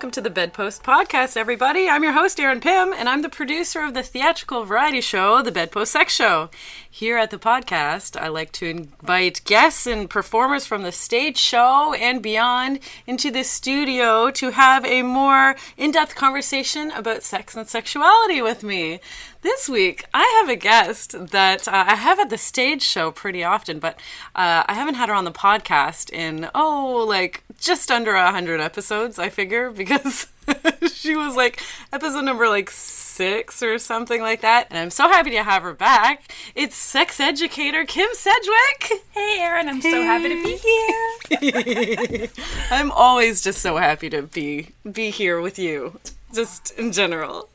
Welcome to the Bedpost Podcast, everybody. I'm your host, Aaron Pym, and I'm the producer of the theatrical variety show, The Bedpost Sex Show. Here at the podcast, I like to invite guests and performers from the stage show and beyond into the studio to have a more in depth conversation about sex and sexuality with me. This week, I have a guest that uh, I have at the stage show pretty often, but uh, I haven't had her on the podcast in, oh, like just under a 100 episodes, I figure, because she was like episode number like six or something like that. And I'm so happy to have her back. It's sex educator Kim Sedgwick. Hey, Erin. I'm so happy to be here. I'm always just so happy to be be here with you, just in general.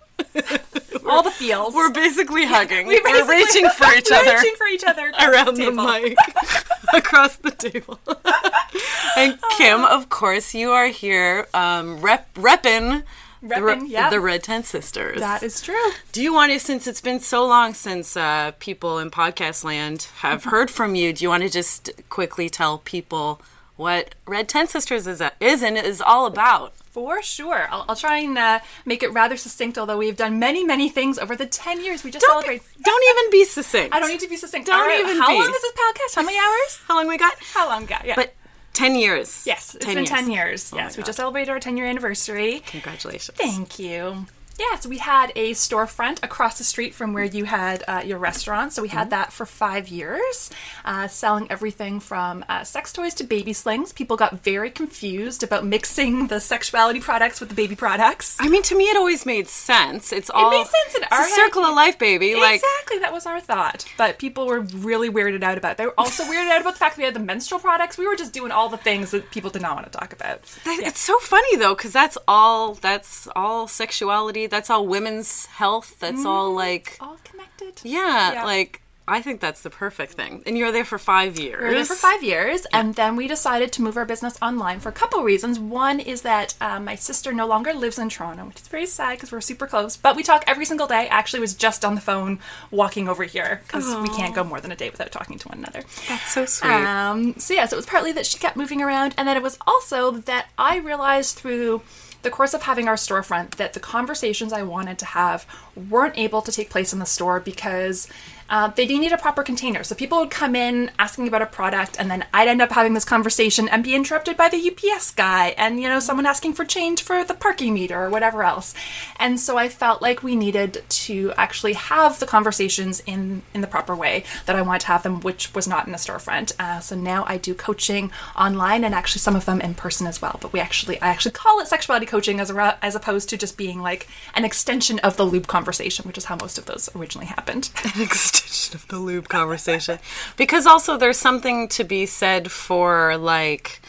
All the feels. We're basically hugging. We We're reaching for each we're other reaching for each other around the, table. mic across the table. and Kim, of course, you are here um, rep repping. The, Re- the Red Tent Sisters. That is true. Do you want to, since it's been so long since uh, people in podcast land have Mm-hmm. heard from you, do you want to just quickly tell people what Red Tent Sisters is, is and is all about? For sure. I'll, I'll try and uh, make it rather succinct, although we've done many, many things over the 10 years we just Don't, celebrate. don't even be succinct. I don't need to be succinct. Don't right, even How be. long is this podcast? How many hours? How long we got? How long, got? Yeah. But 10 years. yes, it's 10 been years. 10 years. Oh yes, we just celebrated our 10 year anniversary. Congratulations. Thank you. Yeah, so we had a storefront across the street from where you had uh, your restaurant. So we Mm-hmm. had that for five years, uh, selling everything from uh, sex toys to baby slings. People got very confused about mixing the sexuality products with the baby products. I mean, to me, it always made sense. It's all made sense in it's our a circle of life, baby. Like, exactly, that was our thought. But people were really weirded out about it. They were also weirded out about the fact that we had the menstrual products. We were just doing all the things that people did not want to talk about. that- it's so funny though, because that's all. That's all sexuality. That's all women's health. That's all like, All connected. yeah, Yeah. like I think that's the perfect thing. And you're there for five years. We were there for five years, and then we decided to move our business online for a couple reasons. One is that um, my sister no longer lives in Toronto, which is very sad because we're super close. But we talk every single day. I actually, was just on the phone walking over here because we can't go more than a day without talking to one another. That's so sweet. Um, so yeah, so it was partly that she kept moving around, and then it was also that I realized through the course of having our storefront that the conversations I wanted to have weren't able to take place in the store because uh, they didn't need a proper container. So people would come in asking about a product, and then I'd end up having this conversation and be interrupted by the UPS guy, and you know someone asking for change for the parking meter or whatever else. And so I felt like we needed to actually have the conversations in in the proper way that I wanted to have them, which was not in a storefront. Uh, so now I do coaching online and actually some of them in person as well. But we actually I actually call it sexuality coaching as a, as opposed to just being like an extension of the lube conversation, which is how most of those originally happened. Of the lube conversation. Because also there's something to be said for like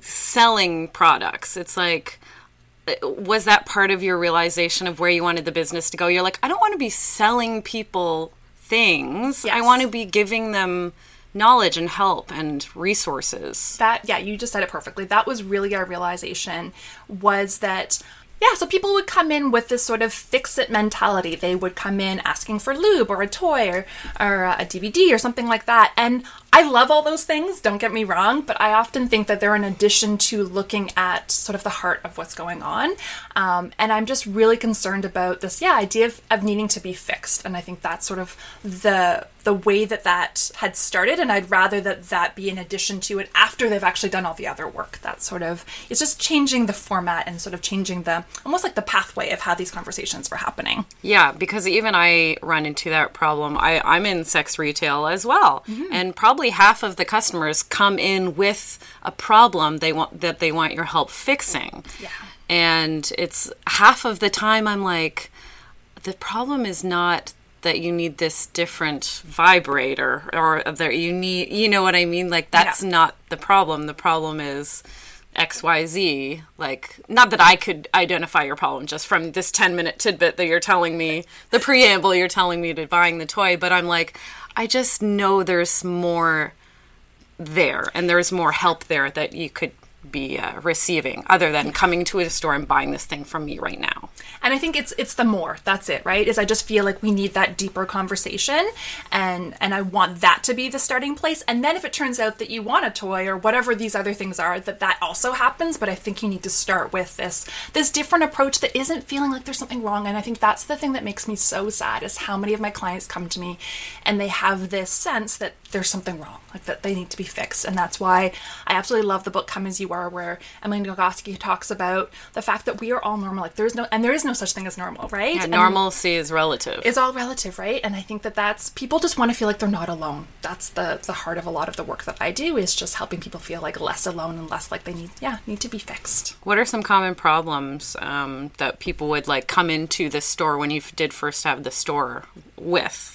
selling products. It's like was that part of your realization of where you wanted the business to go? You're like, I don't want to be selling people things. I want to be giving them knowledge and help and resources. that yeah you just said it perfectly that was really our realization was that yeah so people would come in with this sort of fix it mentality. They would come in asking for lube or a toy or, or uh, a dvd or something like that. And i love all those things don't get me wrong but i often think that they're an addition to looking at sort of the heart of what's going on um, and i'm just really concerned about this yeah idea of, of needing to be fixed and i think that's sort of the the way that that had started and i'd rather that that be in addition to it after they've actually done all the other work that sort of it's just changing the format and sort of changing the almost like the pathway of how these conversations were happening Yeah, because even I run into that problem. I, I'm in sex retail as well, and probably half of the customers come in with a problem they want that they want your help fixing. Yeah. And it's half of the time I'm like, the problem is not that you need this different vibrator or that you need you know what I mean? Like that's Yeah. not the problem. The problem is XYZ like not that I could identify your problem just from this 10 minute tidbit that you're telling me the preamble you're telling me to buying the toy but I'm like I just know there's more there and there's more help there that you could be uh, receiving other than coming to a store and buying this thing from me right now. And I think it's it's the more. That's it, right? Is I just feel like we need that deeper conversation and and I want that to be the starting place. And then if it turns out that you want a toy or whatever these other things are, that that also happens, but I think you need to start with this this different approach that isn't feeling like there's something wrong. And I think that's the thing that makes me so sad is how many of my clients come to me and they have this sense that there's something wrong, like that they need to be fixed. And that's why I absolutely love the book Come As You Are, where Emily Nagoski talks about the fact that we are all normal. Like there's no, and there is no such thing as normal, right? Yeah, And normalcy is relative. it's all relative, right? And I think that that's people just want to feel like they're not alone. That's the the heart of a lot of the work that I do is just helping people feel like less alone and less like they need, yeah, need to be fixed. what are some common problems um, that people would like come into the store when you did first have the store with?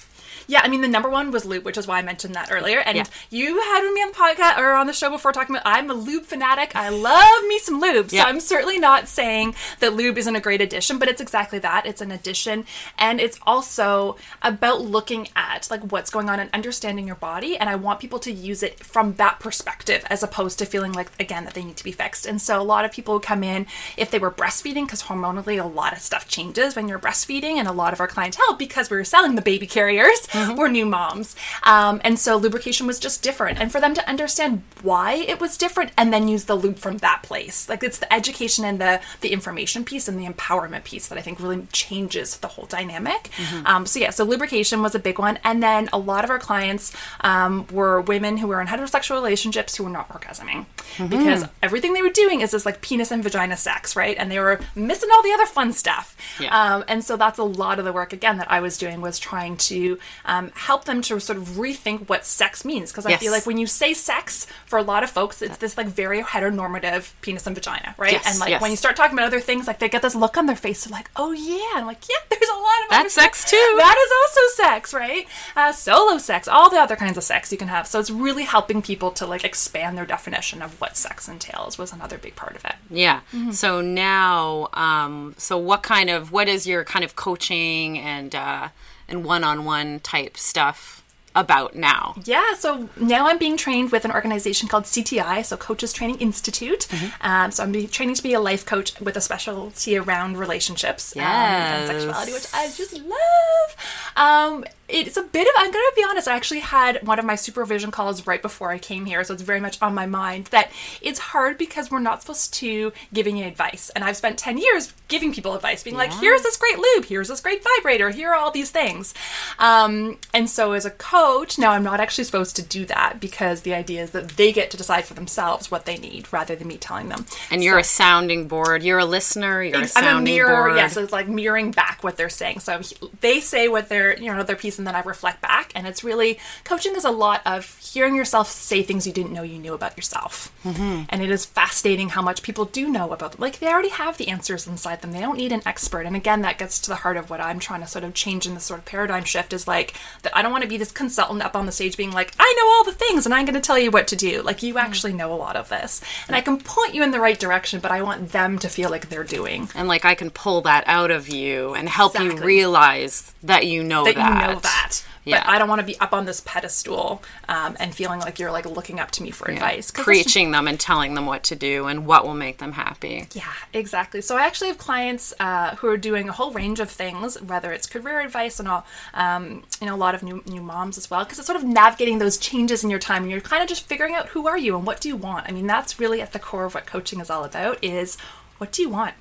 Yeah, I mean the number one was lube, which is why I mentioned that earlier. And Yeah. you had me on the podcast or on the show before talking about I'm a lube fanatic. I love me some lube. Yeah. So I'm certainly not saying that lube isn't a great addition, but it's exactly that. It's an addition, and it's also about looking at like what's going on and understanding your body. And I want people to use it from that perspective as opposed to feeling like again that they need to be fixed. And so a lot of people come in if they were breastfeeding because hormonally a lot of stuff changes when you're breastfeeding, and a lot of our clientele because we were selling the baby carriers were new moms, um, and so lubrication was just different. And for them to understand why it was different, and then use the lube from that place, like it's the education and the the information piece and the empowerment piece that I think really changes the whole dynamic. Um, so yeah, so lubrication was a big one, and then a lot of our clients um, were women who were in heterosexual relationships who were not orgasming because everything they were doing is this like penis and vagina sex, right? And they were missing all the other fun stuff. Yeah. Um, and so that's a lot of the work again that I was doing was trying to um, help them to sort of rethink what sex means because I Yes. feel like when you say sex for a lot of folks, it's this like very heteronormative penis and vagina, right? Yes, and like yes. when you start talking about other things, like they get this look on their face, they're like, oh yeah, I'm like, yeah, there's a lot of other That's sex too. That is also sex, right? Uh, solo sex, all the other kinds of sex you can have. So it's really helping people to like expand their definition of what sex entails was another big part of it. Yeah. So now, um, so what kind of what is your kind of coaching and uh, and one on one type stuff about now? Yeah, so now I'm being trained with an organization called CTI, so Coaches Training Institute. Um, so I'm being training to be a life coach with a specialty around relationships um, and sexuality, which I just love. Um, it's a bit of, I'm going to be honest, I actually had one of my supervision calls right before I came here, so it's very much on my mind that it's hard because we're not supposed to giving advice. And I've spent 10 years giving people advice, being like, here's this great lube, here's this great vibrator, here are all these things. Um, and so as a coach, now I'm not actually supposed to do that because the idea is that they get to decide for themselves what they need rather than me telling them. And you're a sounding board. You're a listener. You're a I'm a mirror, board. yes. it's like mirroring back what they're saying. So they say what they're, you know, their piece, and then I reflect back. And it's really coaching is a lot of hearing yourself say things you didn't know you knew about yourself. Mm-hmm. And it is fascinating how much people do know about. Them. Like they already have the answers inside them. They don't need an expert. And again, that gets to the heart of what I'm trying to sort of change in this sort of paradigm shift. Is like that I don't want to be this consultant up on the stage being like, I know all the things, and I'm going to tell you what to do. Like you mm. actually know a lot of this, and I can point you in the right direction. But I want them to feel like they're doing. and like I can pull that out of you and help you realize that you know that, that. you know that. Yeah. But I don't want to be up on this pedestal um, and feeling like you're like looking up to me for advice. 'Cause that's Preaching them and telling them what to do and what will make them happy. Yeah, exactly. So I actually have clients uh, who are doing a whole range of things, whether it's career advice and all, um, you know, a lot of new new moms as well, because it's sort of navigating those changes in your time, and you're kind of just figuring out who are you and what do you want. I mean, that's really at the core of what coaching is all about: is what do you want?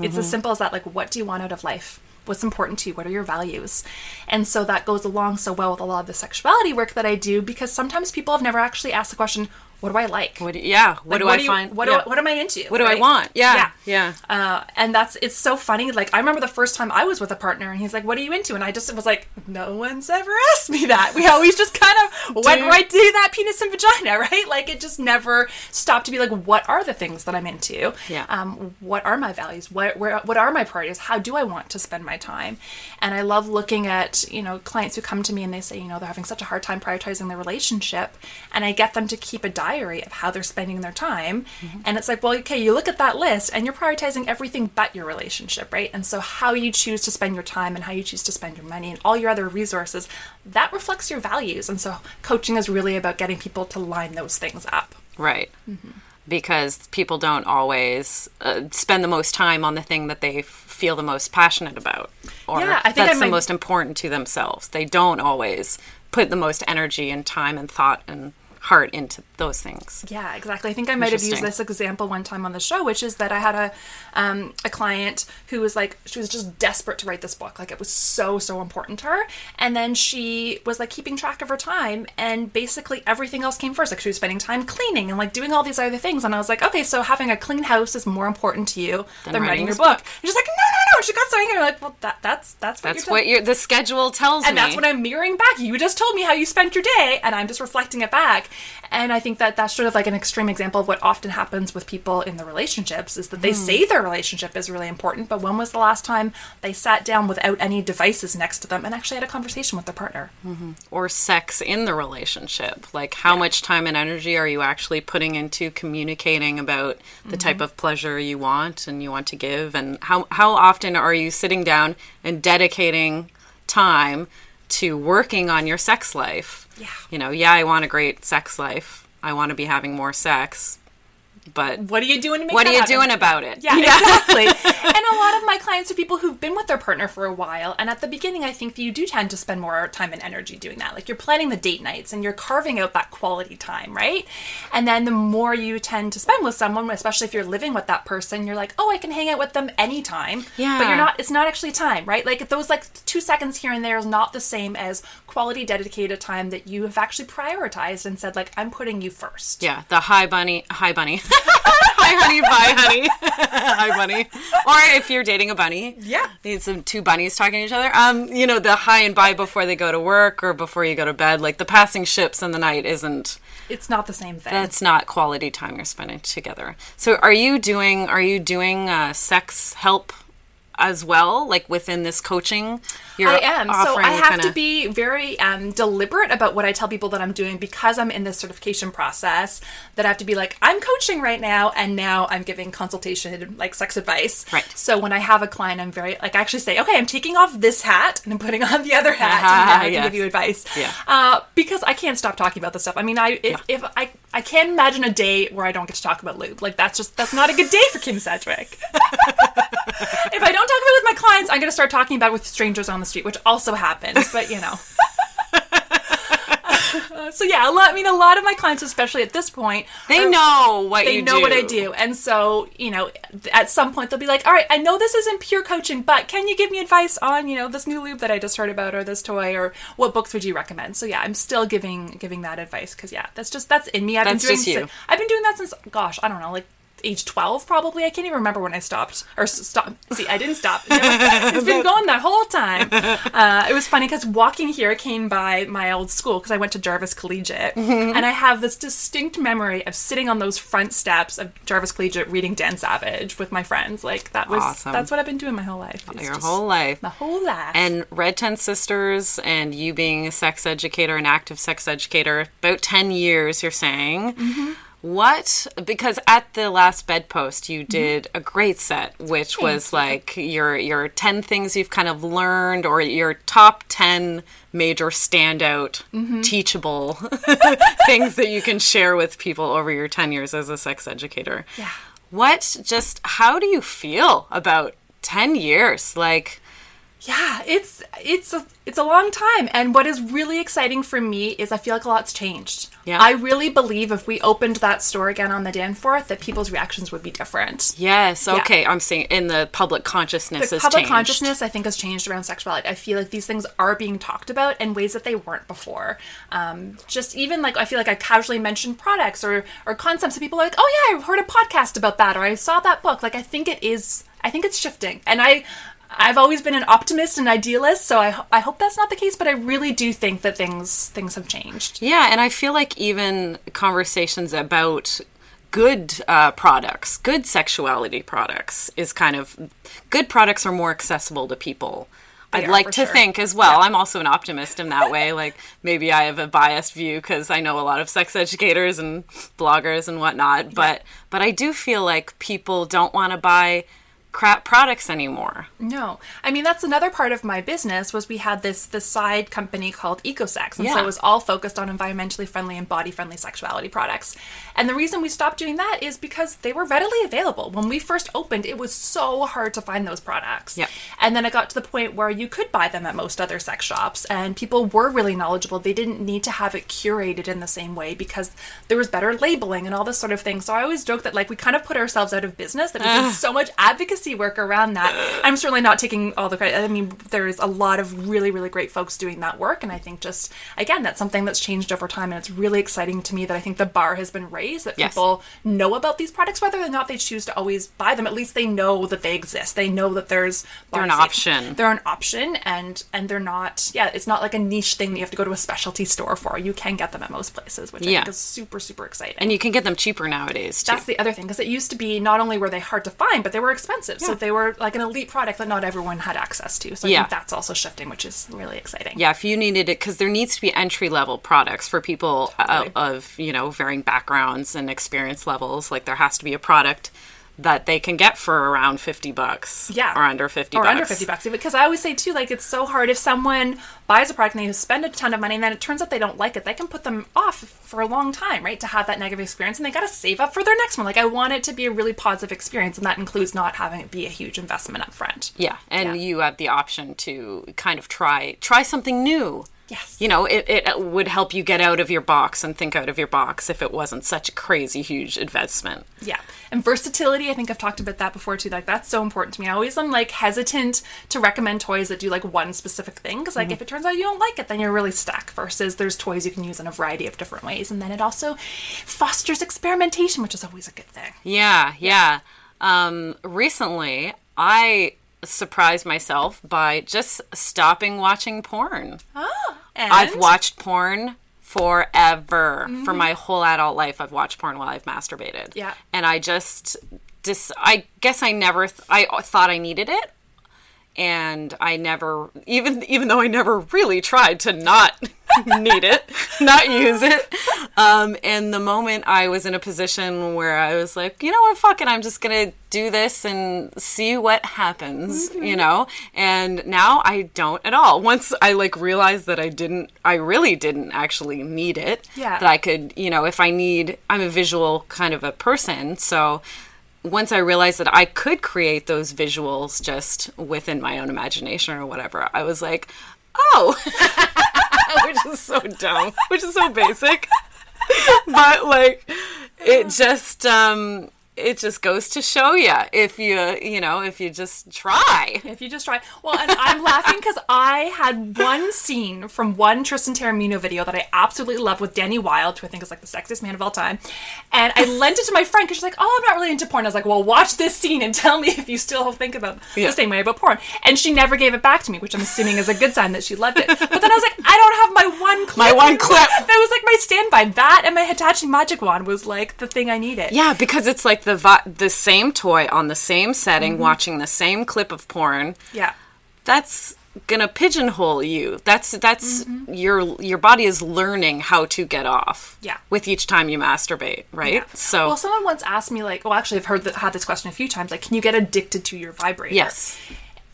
It's as simple as that. Like, what do you want out of life? What's important to you? What are your values? And so that goes along so well with a lot of the sexuality work that I do because sometimes people have never actually asked the question, "What do I like?" What do, yeah. What Like, do I you- find? What, yeah. do, what am I into? What do I want? Yeah, yeah. Uh, and that's it's so funny. Like I remember the first time I was with a partner, and he's like, "What are you into?" And I just was like, "No one's ever asked me that." We always just kind of went right to that penis and vagina, right? Like it just never stopped to be like, what are the things that I'm into? Yeah. Um, what are my values? What where, what are my priorities? How do I want to spend my time? And I love looking at you know clients who come to me and they say you know they're having such a hard time prioritizing their relationship, and I get them to keep a diary of how they're spending their time, and it's like, well, okay, you look at that list and you're prioritizing everything but your relationship, right? And so how you choose to spend your time and how you choose to spend your money and all your other resources, that reflects your values. And so coaching is really about getting people to line those things up. Right. Mm-hmm. Because people don't always uh, spend the most time on the thing that they f- feel the most passionate about, or Yeah, I think that's I the most important to themselves. They don't always put the most energy and time and thought and heart into those things. Yeah, exactly. I think I might have used this example one time on the show, which is that I had a um, a client who was like she was just desperate to write this book, like it was so so important to her, and then she was like keeping track of her time, and basically everything else came first. Like she was spending time cleaning and like doing all these other things, and I was like, okay, so having a clean house is more important to you than, writing writing your this book. And she's like, no, no, no. She got so angry. I'm like, well, that that's that's what That's you're what telling- your the schedule tells and me. And that's what I'm mirroring back. You just told me how you spent your day, and I'm just reflecting it back. And I think that that's sort of like an extreme example of what often happens with people in the relationships is that they say their relationship is really important, but when was the last time they sat down without any devices next to them and actually had a conversation with their partner? or sex in the relationship. Like, how much time and energy are you actually putting into communicating about the Mm-hmm. type of pleasure you want and you want to give? And how, how often are you sitting down and dedicating time to working on your sex life? Yeah. You know, yeah, I want a great sex life. I want to be having more sex. But What are you doing to make what are you happen? doing about it? Yeah, exactly. and a lot of my clients are people who've been with their partner for a while. And at the beginning, I think you do tend to spend more time and energy doing that. Like you're planning the date nights and you're carving out that quality time, right? And then the more you tend to spend with someone, especially if you're living with that person, you're like, oh, I can hang out with them anytime. Yeah. But you're not, it's not actually time, right? Like those like two seconds here and there is not the same as quality dedicated time that you have actually prioritized and said, like, I'm putting you first. Yeah, the high bunny, high bunny, hi honey, bye honey, hi bunny. Or if you're dating a bunny, Yeah. need some two bunnies talking to each other. Um, you know, the hi and bye before they go to work or before you go to bed. Like the passing ships in the night isn't. It's not the same thing. That's not quality time you're spending together. So, are you doing? Are you doing uh, sex help as well? Like within this coaching, you're I am. So offering I have kinda- to be very um, deliberate about what I tell people that I'm doing because I'm in this certification process. That I have to be like, I'm coaching right now, and now I'm giving consultation, like sex advice. Right. So when I have a client, I'm very like, I actually say, okay, I'm taking off this hat and I'm putting on the other hat, and then I can Yes. give you advice. Yeah. Uh, because I can't stop talking about this stuff. I mean, I if, if I I can't imagine a day where I don't get to talk about lube. Like that's just that's not a good day for Kim Sedgwick. if I don't talk about it with my clients, I'm to start talking about it with strangers on the street, which also happens, but you know. Uh, so yeah, a lot, I mean, a lot of my clients, especially at this point, They are- know what they know do. what I do, and so you know, at some point they'll be like, "All right, I know this isn't pure coaching, but can you give me advice on you know this new lube that I just heard about, or this toy, or what books would you recommend?" So yeah, I'm still giving giving that advice because yeah, that's just that's in me. I've That's been doing just you. I've been doing that since gosh, I don't know, like age 12 probably. I can't even remember when I stopped or stop. See, I didn't stop. it's been going that whole time. Uh, it was funny because walking here, I came by my old school because I went to Jarvis Collegiate, Mm-hmm. and I have this distinct memory of sitting on those front steps of Jarvis Collegiate reading Dan Savage with my friends. Like that was Awesome. that's what I've been doing my whole life. It's Your whole life. my whole life. And Red Tent Sisters and you being a sex educator, an active sex educator, about 10 years, you're saying. Mm-hmm. What, because at the last bedpost, you did a great set, which was like your, your 10 things you've kind of learned or your top 10 major standout, Mm-hmm. teachable things that you can share with people over your 10 years as a sex educator. Yeah. What, just, how do you feel about 10 years? Like, Yeah, it's it's a it's a long time, and what is really exciting for me is I feel like a lot's changed. Yeah. I really believe if we opened that store again on the Danforth, that people's reactions would be different. Yes. Okay. I'm saying in the public consciousness The public changed. consciousness, I think, has changed around sexuality. I feel like these things are being talked about in ways that they weren't before. Um, just even like I feel like I casually mentioned products or or concepts, and people are like, "Oh yeah, I heard a podcast about that," or "I saw that book." Like I think it is. I think it's shifting, and I. I've always been an optimist and idealist, so I, I hope that's not the case. But I really do think that things things have changed. Yeah, and I feel like even conversations about good uh, products, good sexuality products, is kind of good products are more accessible to people. They I'd are, like to sure. think as well. I'm also an optimist in that way. Like maybe I have a biased view because I know a lot of sex educators and bloggers and whatnot. But but I do feel like people don't want to buy crap products anymore. No, I mean that's another part of my business was we had this this side company called EcoSex, and so it was all focused on environmentally friendly and body friendly sexuality products. And the reason we stopped doing that is because they were readily available. When we first opened, it was so hard to find those products. Yep. And then it got to the point where you could buy them at most other sex shops, and people were really knowledgeable. They didn't need to have it curated in the same way because there was better labeling and all this sort of thing. So I always joke that like we kind of put ourselves out of business. That we did so much advocacy work around that. I'm certainly not taking all the credit. I mean, there's a lot of really, really great folks doing that work, and I think just again that's something that's changed over time, and it's really exciting to me that I think the bar has been raised that Yes. people know about these products, whether or not they choose to always buy them. At least they know that they exist. They know that there's They're an option. They're an option, and and they're not. Yeah, it's not like a niche thing that you have to go to a specialty store for. You can get them at most places, which I Yeah. think is super super exciting. And you can get them cheaper nowadays too. that's the other thing because it used to be not only were they hard to find, but they were expensive. So Yeah. they were like an elite product that not everyone had access to. So I Yeah. think that's also shifting, which is really exciting. Yeah, if you needed it, because there needs to be entry level products for people uh, of you know varying backgrounds and experience levels. Like there has to be a product that they can get for around fifty bucks. Yeah. or under fifty. or bucks. under 50 bucks because i always say too like it's so hard if someone buys a product and they spend a ton of money and then it turns out they don't like it they can put them off for a long time right to have that negative experience and they got to save up for their next one like i want it to be a really positive experience and that includes not having it be a huge investment up front Yeah, and Yeah. you have the option to kind of try try something new. Yes. You know, it, it would help you get out of your box and think out of your box if it wasn't such a crazy huge investment. yeah and versatility i think i've talked about that before too like that's so important to me i always am like hesitant to recommend toys that do like one specific thing because like if it turns out you don't like it then you're really stuck versus there's toys you can use in a variety of different ways and then it also fosters experimentation which is always a good thing Yeah, yeah. Um, recently, I surprised myself by just stopping watching porn. And I've watched porn forever. For mm-hmm. my whole adult life, I've watched porn while I've masturbated. Yeah. And I just, dis- I guess I never, th- I uh, thought I needed it. And I never, even even though I never really tried to not need it, not use it. Um, and the moment I was in a position where I was like, you know what, fuck it, I'm just gonna do this and see what happens, Mm-hmm. you know. And now I don't at all. Once I like realized that I didn't, I really didn't actually need it. Yeah. That I could, you know, if I need, I'm a visual kind of a person, so once I realized that I could create those visuals just within my own imagination or whatever, I was like, oh, which is so dumb, which is so basic. but like, it just, um, it just goes to show you if you, you know, if you just try. If you just try. Well, and I'm laughing because I had one scene from one Tristan Taormino video that I absolutely love with Danny Wylde, who I think is like the sexiest man of all time. And I lent it to my friend because she's like, oh, I'm not really into porn. I was like, well, watch this scene and tell me if you still think about Yeah. the same way about porn. And she never gave it back to me, which I'm assuming is a good sign that she loved it. But then I was like, I don't have my one clip. My one clip. That was like my standby. That and my Hitachi Magic Wand was like the thing I needed. Yeah, because it's like the vi- the same toy on the same setting, mm-hmm. watching the same clip of porn. Yeah. that's gonna pigeonhole you that's that's mm-hmm. your your body is learning how to get off Yeah. with each time you masturbate right so Well, someone once asked me, like, well, actually, I've heard that, had this question a few times, like, can you get addicted to your vibrator? yes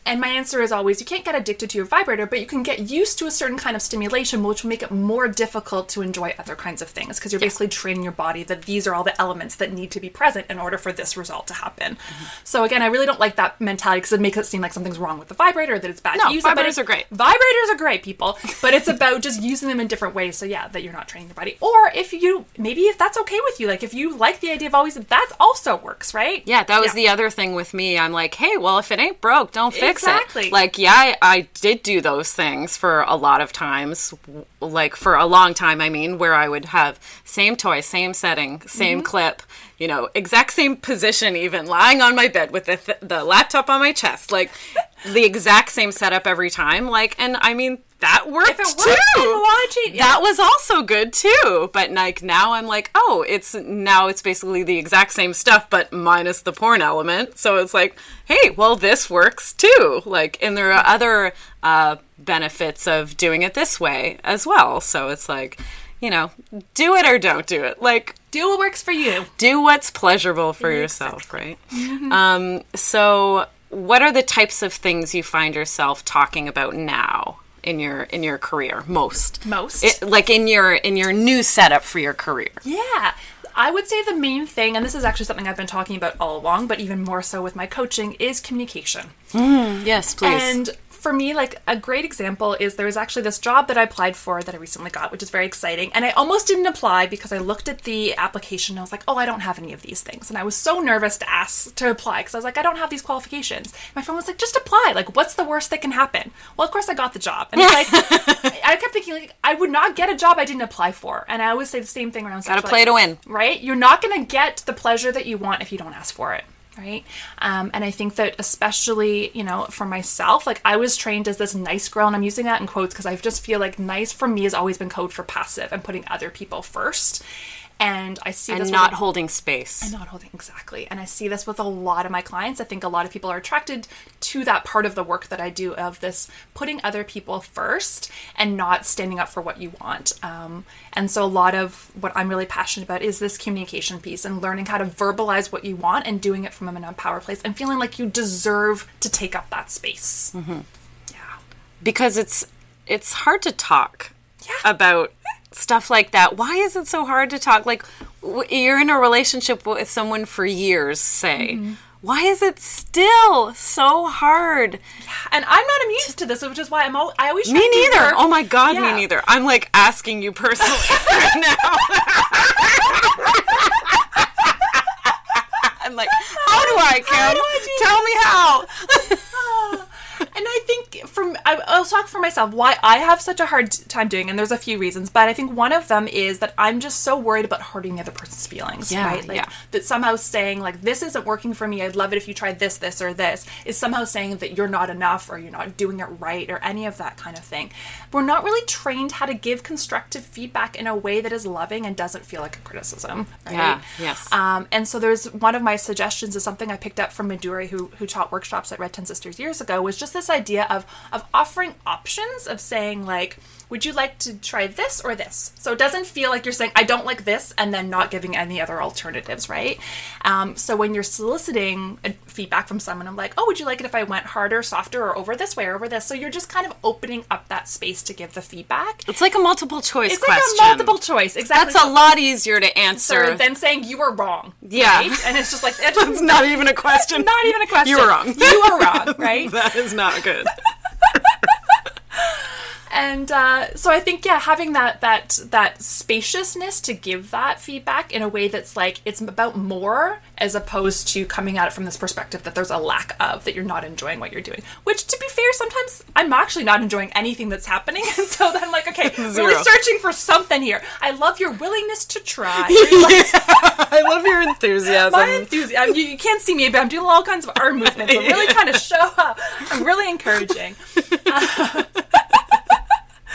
And my answer is always, you can't get addicted to your vibrator, but you can get used to a certain kind of stimulation, which will make it more difficult to enjoy other kinds of things because you're basically training your body that these are all the elements that need to be present in order for this result to happen. Mm-hmm. So again, I really don't like that mentality because it makes it seem like something's wrong with the vibrator, that it's bad No, to use. vibrators it- are great. Vibrators are great, people, but it's about just using them in different ways. So yeah, that you're not training your body, or if you maybe if that's okay with you, like if you like the idea of always, that also works, right? yeah that was the other thing with me i'm like hey well if it ain't broke don't fix fix Exactly. it. Like, yeah, I, I did do those things for a lot of times. Like for a long time, I mean, where I would have same toy, same setting, same Mm-hmm. clip, you know, exact same position, even lying on my bed with the th- the laptop on my chest, like the exact same setup every time. Like, and I mean, that worked too. change- yeah. That was also good too. But like now, I'm like, oh, it's now it's basically the exact same stuff, but minus the porn element. So it's like, hey, well, this works too. Like, and there are other uh, benefits of doing it this way as well. So it's like, you know, do it or don't do it. Like, Do what works for you. do what's pleasurable for yourself, right? Um, so, what are the types of things you find yourself talking about now in your in your career most? Most. It, like in your in your new setup for your career. Yeah. I would say the main thing, and this is actually something I've been talking about all along, but even more so with my coaching, is communication. Mm, yes, please. And for me, like a great example is there was actually this job that I applied for that I recently got, which is very exciting. And I almost didn't apply because I looked at the application and I was like, oh, I don't have any of these things. And I was so nervous to ask to apply because I was like, I don't have these qualifications. My friend was like, just apply. Like, what's the worst that can happen? Well, of course, I got the job. And it's like, I kept thinking, like, I would not get a job I didn't apply for. And I always say the same thing around Gotta play to win. right? You're not going to get the pleasure that you want if you don't ask for it, right? Um, and I think that especially, you know, for myself, like I was trained as this nice girl, and I'm using that in quotes because I just feel like nice for me has always been code for passive and putting other people first. And I see and this not with- holding space. And not holding exactly and i see this with a lot of my clients i think a lot of people are attracted to that part of the work that i do of this putting other people first and not standing up for what you want um, and so a lot of what i'm really passionate about is this communication piece and learning how to verbalize what you want and doing it from an empowered place and feeling like you deserve to take up that space yeah because it's it's hard to talk Yeah. about stuff like that. Why is it so hard to talk? Like w- you're in a relationship with someone for years, say. Mm-hmm. Why is it still so hard? and i'm not immune to this which is why i'm al- i always try Me neither. work- Oh my god, Yeah. me neither. I'm like asking you personally right now. I'm like, how do I, Kim? do I do Tell me how. And I think from I- I'll talk for myself why I have such a hard time doing, and there's a few reasons, but I think one of them is that I'm just so worried about hurting the other person's feelings, Yeah, right? Like yeah. that somehow saying like this isn't working for me. I'd love it if you tried this, this, or this is somehow saying that you're not enough or you're not doing it right or any of that kind of thing. We're not really trained how to give constructive feedback in a way that is loving and doesn't feel like a criticism, right? Yeah, yes. Um, and so there's one of my suggestions is something I picked up from Maduri, who who taught workshops at Red Tent Sisters years ago, was just this idea of of offering options of saying like, would you like to try this or this? So it doesn't feel like you're saying I don't like this and then not giving any other alternatives, right? Um, so when you're soliciting feedback from someone, I'm like, oh, would you like it if I went harder, softer, or over this way or over this? So you're just kind of opening up that space to give the feedback. It's like a multiple choice It's question. like a multiple choice, exactly. That's a lot easier to answer. Or than saying you were wrong. Yeah. right? And it's just like it just it's not even a question. not even a question. You were wrong. You were wrong, right? that is not good. And uh, so I think yeah, having that that that spaciousness to give that feedback in a way that's like it's about more as opposed to coming at it from this perspective that there's a lack of that you're not enjoying what you're doing. Which to be fair, sometimes I'm actually not enjoying anything that's happening, and so then I'm like, okay, really Zero. searching for something here. I love your willingness to try. I love your enthusiasm. my enthusiasm. You, you can't see me, but I'm doing all kinds of arm movements. I'm really trying to show up. I'm really encouraging.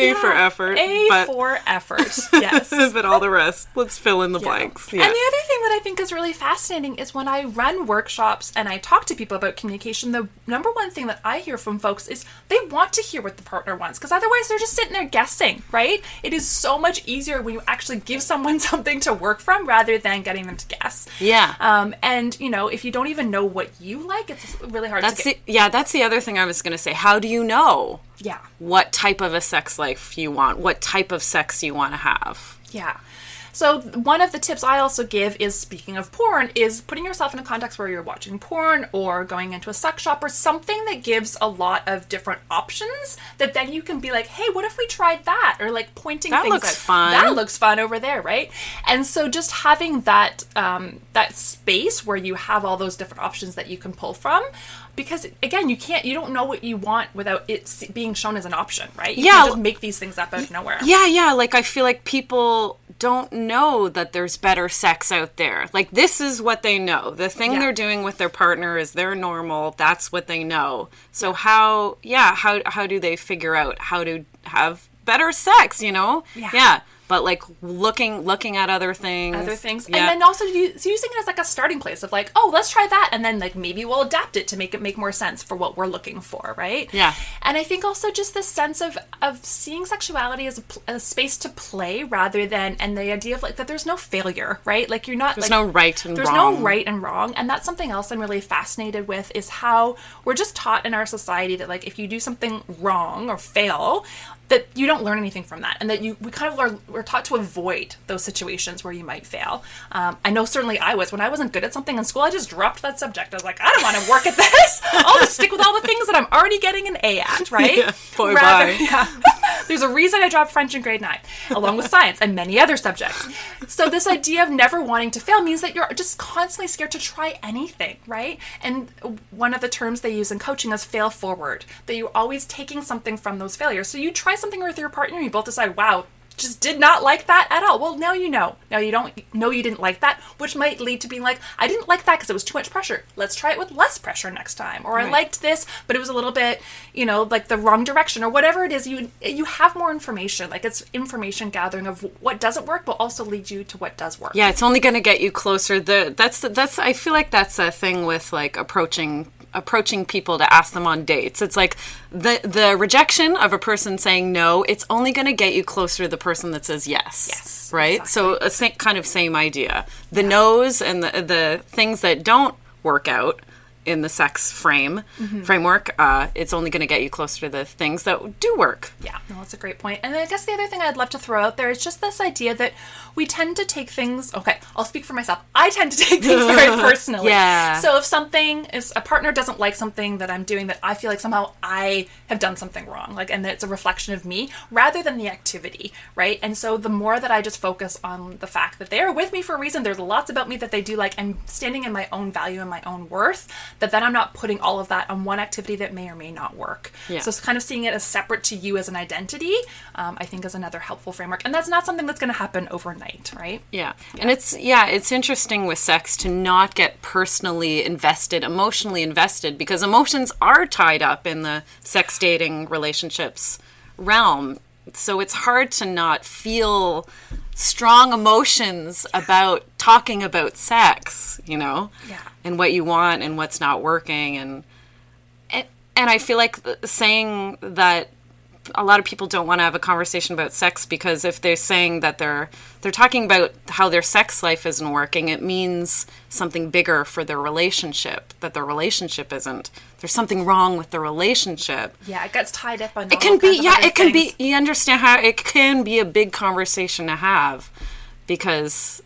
A for effort. A but, for effort. Yes. but all the rest, let's fill in the blanks. Yeah. And the other thing that I think is really fascinating is when I run workshops and I talk to people about communication, the number one thing that I hear from folks is they want to hear what the partner wants because otherwise they're just sitting there guessing, right? It is so much easier when you actually give someone something to work from rather than getting them to guess. Yeah. Um, and, you know, if you don't even know what you like, it's really hard that's to get. the, yeah, that's the other thing I was going to say. How do you know yeah. what type of a sex life you want? What type of sex you want to have? Yeah. So one of the tips I also give is speaking of porn is putting yourself in a context where you're watching porn or going into a sex shop or something that gives a lot of different options that then you can be like, hey, what if we tried that? Or like pointing That things looks out. fun. That looks fun over there, right? And so just having that um, that space where you have all those different options that you can pull from. Because again, you can't, you don't know what you want without it being shown as an option, right? You Yeah. can't just make these things up out of nowhere. Yeah, yeah. Like I feel like people don't know that there's better sex out there. Like this is what they know. The thing Yeah. they're doing with their partner is they're normal. That's what they know. So how yeah, how how do they figure out how to have better sex, you know? Yeah. But like looking looking at other things. other things Yeah. and then also using it as like a starting place of like oh let's try that and then like maybe we'll adapt it to make it make more sense for what we're looking for right Yeah. and i think also just this sense of of seeing sexuality as a, a space to play rather than and the idea of like that there's no failure right like you're not There's like, no right and there's wrong. no right and wrong and that's something else i'm really fascinated with is how we're just taught in our society that like if you do something wrong or fail that you don't learn anything from that and that you we kind of are we're taught to avoid those situations where you might fail. Um, i know certainly i was. When i wasn't good at something in school i just dropped that subject. I was like i don't want to work at this. I'll just stick with all the things that i'm already getting an a at right? Yeah, boy, bye. yeah there's a reason i dropped french in grade 9 along with science and many other subjects. So this idea of never wanting to fail means that you're just constantly scared to try anything right? And one of the terms they use in coaching is fail forward that you're always taking something from those failures. So you try something with your partner and you both decide wow just did not like that at all. Well, now you know. Now you don't know you didn't like that, which might lead to being like, I didn't like that because it was too much pressure. Let's try it with less pressure next time. Or I liked this, but it was a little bit, you know, like the wrong direction or whatever it is. You you have more information. Like it's information gathering of what doesn't work, but also lead you to what does work. Yeah, it's only going to get you closer. The that's the, that's I feel like that's a thing with like approaching approaching people to ask them on dates. It's like the the rejection of a person saying no, it's only going to get you closer to the person that says yes. Yes, Right? So a kind of same idea. The no's and the the things that don't work out in the sex frame Mm-hmm. framework, uh, it's only going to get you closer to the things that do work. Yeah, no, that's a great point. And I guess the other thing I'd love to throw out there is just this idea that we tend to take things. Okay, I'll speak for myself. I tend to take things very personally. Yeah. So if something, if a partner doesn't like something that I'm doing that I feel like somehow I have done something wrong, like, and that it's a reflection of me rather than the activity, right? And so the more that I just focus on the fact that they are with me for a reason, there's lots about me that they do like, I'm standing in my own value and my own worth, that then I'm not putting all of that on one activity that may or may not work. Yeah. So it's kind of seeing it as separate to you as an identity, um, I think is another helpful framework. And that's not something that's going to happen overnight, right? Yeah. And it's yeah, it's interesting with sex to not get personally invested, emotionally invested because emotions are tied up in the sex dating relationships realm. So it's hard to not feel strong emotions about talking about sex, you know? Yeah. And what you want and what's not working and and, and I feel like saying that a lot of people don't want to have a conversation about sex because if they're saying that they're they're talking about how their sex life isn't working, it means something bigger for their relationship. That their relationship isn't. There's something wrong with the relationship. Yeah, it gets tied up on It can be yeah, it can be you understand how it can be a big conversation to have because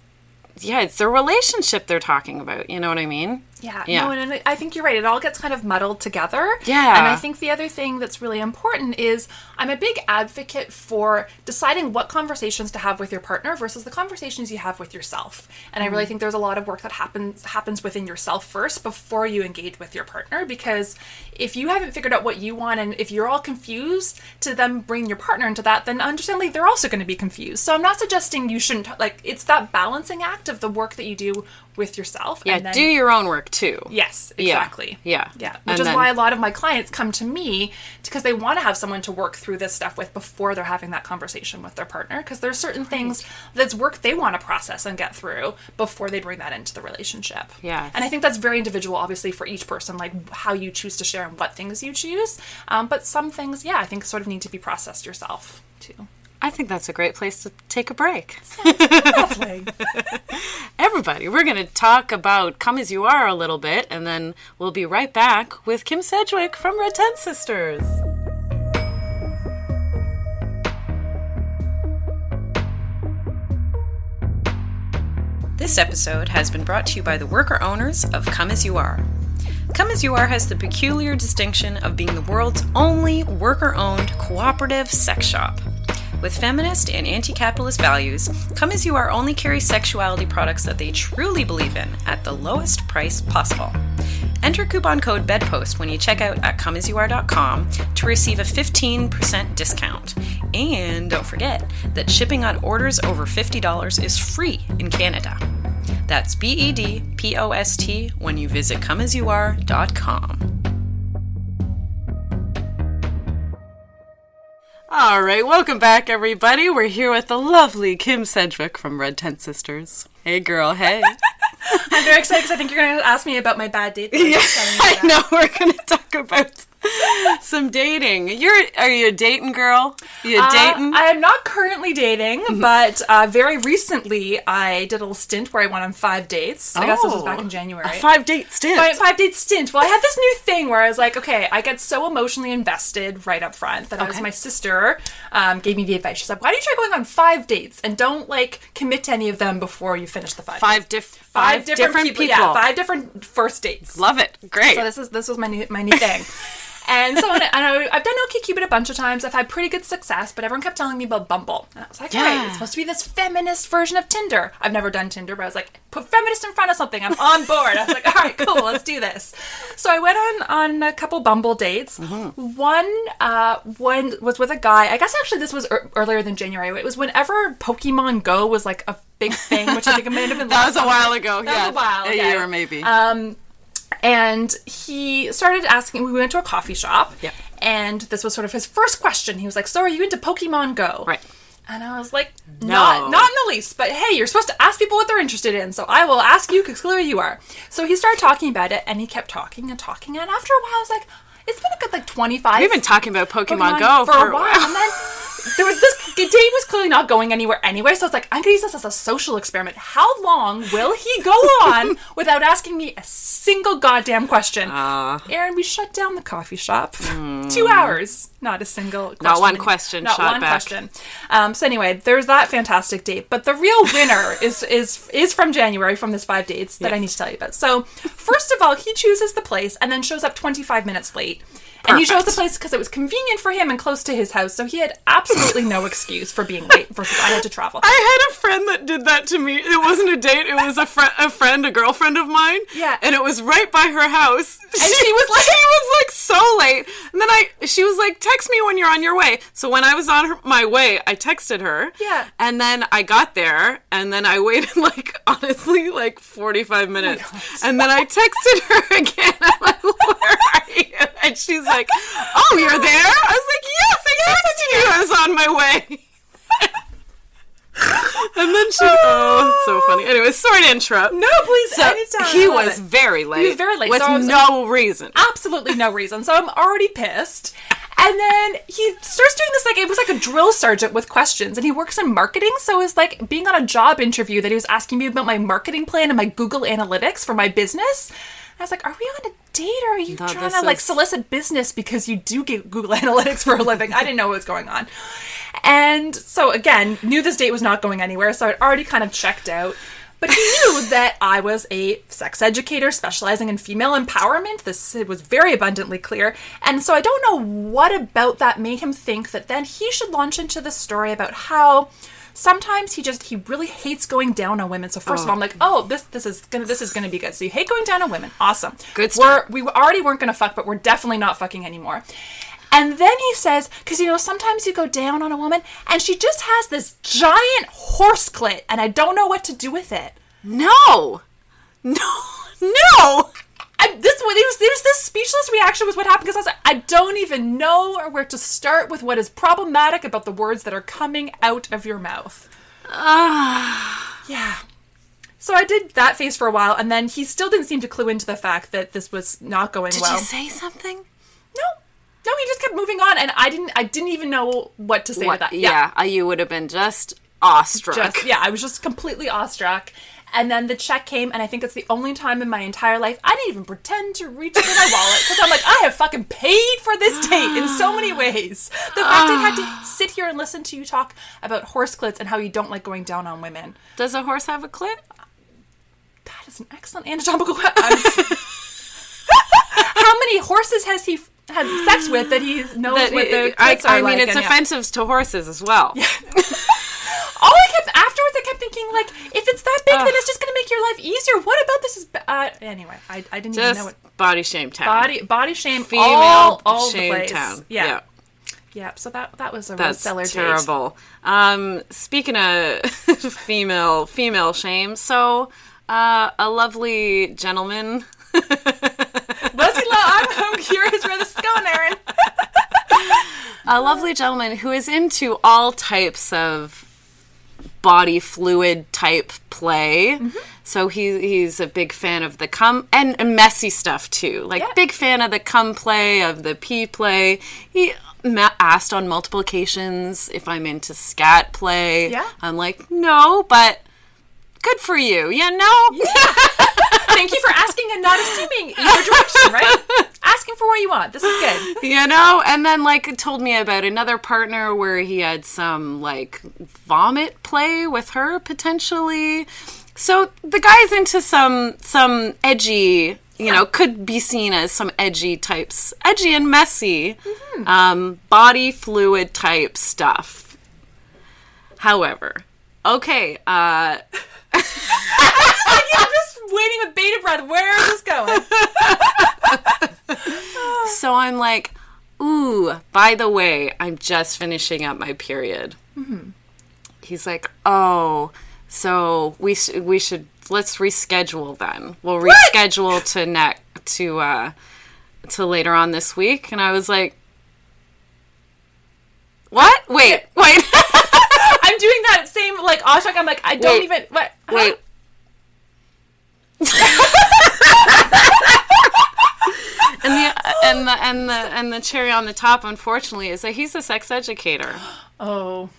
yeah, it's the relationship they're talking about. You know what I mean? Yeah, Yeah. no, and I think you're right. It all gets kind of muddled together. Yeah. And I think the other thing that's really important is I'm a big advocate for deciding what conversations to have with your partner versus the conversations you have with yourself. And I Mm-hmm. really think there's a lot of work that happens happens within yourself first before you engage with your partner because if you haven't figured out what you want and if you're all confused to then bring your partner into that, then understandably they're also going to be confused. So I'm not suggesting you shouldn't like it's that balancing act of the work that you do with yourself. Yeah, and then, do your own work too. Yes, exactly. yeah. Yeah. And Which is then- why a lot of my clients come to me because they want to have someone to work through this stuff with before they're having that conversation with their partner. Because there's certain things that's work they want to process and get through before they bring that into the relationship. Yeah, And I think that's very individual, obviously, for each person, like how you choose to share and what things you choose. Um, but some things, yeah, I think sort of need to be processed yourself too. I think that's a great place to take a break. Lovely. Everybody, we're going to talk about Come As You Are a little bit, and then we'll be right back with Kim Sedgwick from Red Tent Sisters. This episode has been brought to you by the worker owners of Come As You Are. Come As You Are has the peculiar distinction of being the world's only worker owned cooperative sex shop. With feminist and anti capitalist values, Come As You Are only carries sexuality products that they truly believe in at the lowest price possible. Enter coupon code BEDPOST when you check out at comeasyouare.com to receive a 15% discount. And don't forget that shipping on orders over $50 is free in Canada. That's B E D P O S T when you visit comeasyouare.com. All right, welcome back, everybody. We're here with the lovely Kim Sedgwick from Red Tent Sisters. Hey, girl. Hey. I'm very excited because I think you're going to ask me about my bad date. yeah, I know. We're going to talk about some dating. You're are you a dating girl? You Uh, dating? I am not currently dating, but uh, very recently I did a little stint where I went on five dates. I guess this was back in January. A five date stint. Five, five date stint. Well, I had this new thing where I was like, okay, I get so emotionally invested right up front that I was my sister um, gave me the advice. She's like, why don't you try going on five dates and don't like commit to any of them before you finish the five. Five dates. diff- five, five different, different people. people. Yeah, five different first dates. Love it. Great. So this is this was my new my new thing. And so and I, I've done OkCupid a bunch of times. I've had pretty good success, but everyone kept telling me about Bumble. And I was like, Yeah. right, it's supposed to be this feminist version of Tinder. I've never done Tinder, but I was like, put feminist in front of something. I'm on board. I was like, all right, cool, let's do this. So I went on on a couple Bumble dates. Mm-hmm. One uh, one was with a guy. I guess actually this was ear earlier than January. It was whenever Pokemon Go was like a big thing, which I think it might have been. that was a while ago. That was yeah, a while. A year maybe. Um, and he started asking. We went to a coffee shop. Yep. And this was sort of his first question. He was like, "So, are you into Pokemon Go?" right. And I was like, "Not, No. not in the least." But hey, you're supposed to ask people what they're interested in, so I will ask you because clearly you are. So he started talking about it, and he kept talking and talking. And after a while, I was like, "It's been a good like 25." We've been talking about Pokemon, Pokemon Go for, a while. And then there was this date was clearly not going anywhere anyway, so I was like, I'm gonna use this as a social experiment. How long will he go on without asking me a single goddamn question? Ah. Erin, we shut down the coffee shop. Two hours. Not a single question. Not one question Not shot one back. question. Um, so anyway, there's that fantastic date. But the real winner is is is from January from this five dates that I need to tell you about. So first of all, he chooses the place and then shows up 25 minutes late. And he chose the place because it was convenient for him and close to his house, so he had absolutely no excuse for being late versus I had to travel. I had a friend that did that to me. It wasn't a date. It was a friend, a friend, a girlfriend of mine. Yeah. And it was right by her house. And she was like- she was like so late. And then I, she was like, text me when you're on your way. So when I was on her, my way, I texted her. Yeah. And then I got there, and then I waited like honestly like 45 Oh minutes, and then I texted her again. I'm like, where are you? And she's like, oh, you're there. I was like, yes, I texted you. I was on my way. And then she, oh, so funny. Anyway, sorry to interrupt. no, please, So anytime. he was very late. He was very late, with so no reason. absolutely no reason. So I'm already pissed. And then he starts doing this like it was like a drill sergeant with questions, and he works in marketing. So it's like being on a job interview that he was asking me about my marketing plan and my Google Analytics for my business. I was like, "Are we on a date, or are you No, trying to like solicit business because you do get Google Analytics for a living?" I didn't know what was going on. And so again, knew this date was not going anywhere, so I'd already kind of checked out. But he knew that I was a sex educator specializing in female empowerment. This was very abundantly clear. And so I don't know what about that made him think that then he should launch into the story about how sometimes he just he really hates going down on women. So first of all, I'm like, oh. oh, this this is gonna this is gonna be good. So you hate going down on women. Awesome. Good We're we already weren't gonna fuck, but we're definitely not fucking anymore. And then he says, because you know, sometimes you go down on a woman and she just has this giant horse clit, and I don't know what to do with it. No, no, no. I, this was. There was this speechless reaction was what happened because I was don't even know where to start with what is problematic about the words that are coming out of your mouth. Ah, yeah. So I did that face for a while, and then he still didn't seem to clue into the fact that this was not going Did well. Did you say something? no, no, he just kept moving on, and I didn't. I didn't even know what to say What? to that. Yeah, uh, you would have been just awestruck. just yeah, I was just completely awestruck. And then the check came, and I think it's the only time in my entire life I didn't even pretend to reach for my wallet because I'm like, I have fucking paid for this date in so many ways. The fact I had to ah. sit here and listen to you talk about horse clits and how you don't like going down on women. Does a horse have a clit? That's an excellent anatomical. I'm How many horses has he had sex with that he knows That- what the I, I mean, like? it's and yeah. offensive to horses as well. All I kept afterwards, I kept thinking like, if it's that big, then it's just going to make your life easier. What about this is uh, anyway? I, I didn't even know what body shame town. body body shame female all, all the shame place. town. Yeah. yeah, So that that was a That's stellar date. terrible. Um, speaking of female female shame, so uh, a lovely gentleman. Was he? I'm, I'm curious where this is going, Erin. a lovely gentleman who is into all types of body fluid type play. Mm-hmm. So he he's a big fan of the cum and, messy stuff too. Like Yeah. big fan of the cum play, of the pee play. He asked on multiple occasions if I'm into scat play. Yeah. I'm like, "No, but good for you." Yeah, no. Thank you for asking and not assuming either direction, right? Asking for what you want. This is good. you know and then like told me about another partner where he had some like vomit play with her potentially so the guy's into some some edgy you know could be seen as some edgy types edgy and messy um, body fluid type stuff however okay uh I'm just waiting with bated breath. Where is this going? So I'm like, ooh, by the way, I'm just finishing up my period. He's like, oh, so we sh- we should let's reschedule then. We'll reschedule to next to uh to later on this week. And I was like, what? Wait, wait, I'm doing that same like Ashok. I'm like, I don't Wait. even what. wait. And the and the and the and the cherry on the top, unfortunately, is that he's a sex educator. Oh,